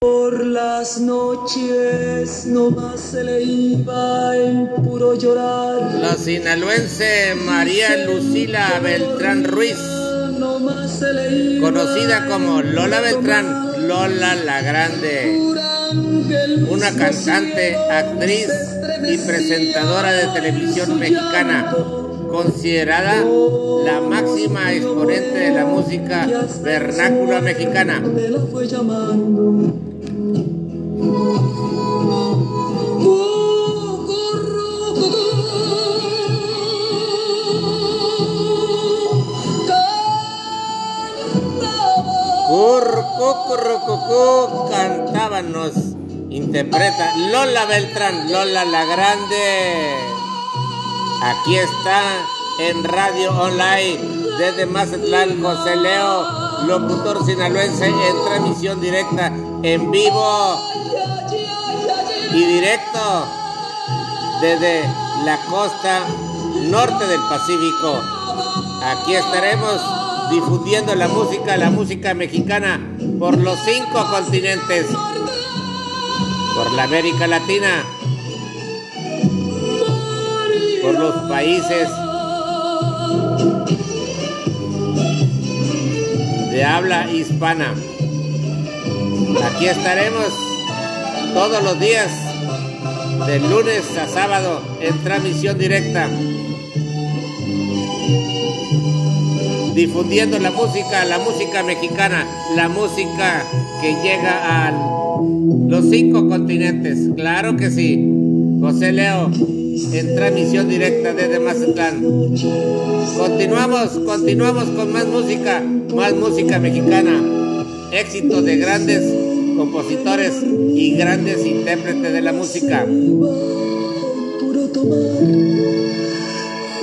Por las noches nomás se le iba en puro llorar. La sinaloense María Lucila Beltrán Ruiz, conocida como Lola Beltrán. Lola la Grande, una cantante, actriz y presentadora de televisión mexicana. Considerada la máxima exponente de la música vernácula mexicana. Curcucurrucucú, cantábamos, interpreta Lola Beltrán, Lola la Grande. Aquí está en Radio Online desde Mazatlán, José Leo, locutor sinaloense en transmisión directa, en vivo y directo desde la costa norte del Pacífico. Aquí estaremos difundiendo la música, la música mexicana por los cinco continentes, por la América Latina, los países de habla hispana. Aquí estaremos todos los días, de lunes a sábado, en transmisión directa. difundiendo la música, la música mexicana, la música que llega a los cinco continentes. Claro que sí. José Leo en transmisión directa desde Mazatlán. Continuamos, continuamos con más música, más música mexicana. Éxito de grandes compositores y grandes intérpretes de la música.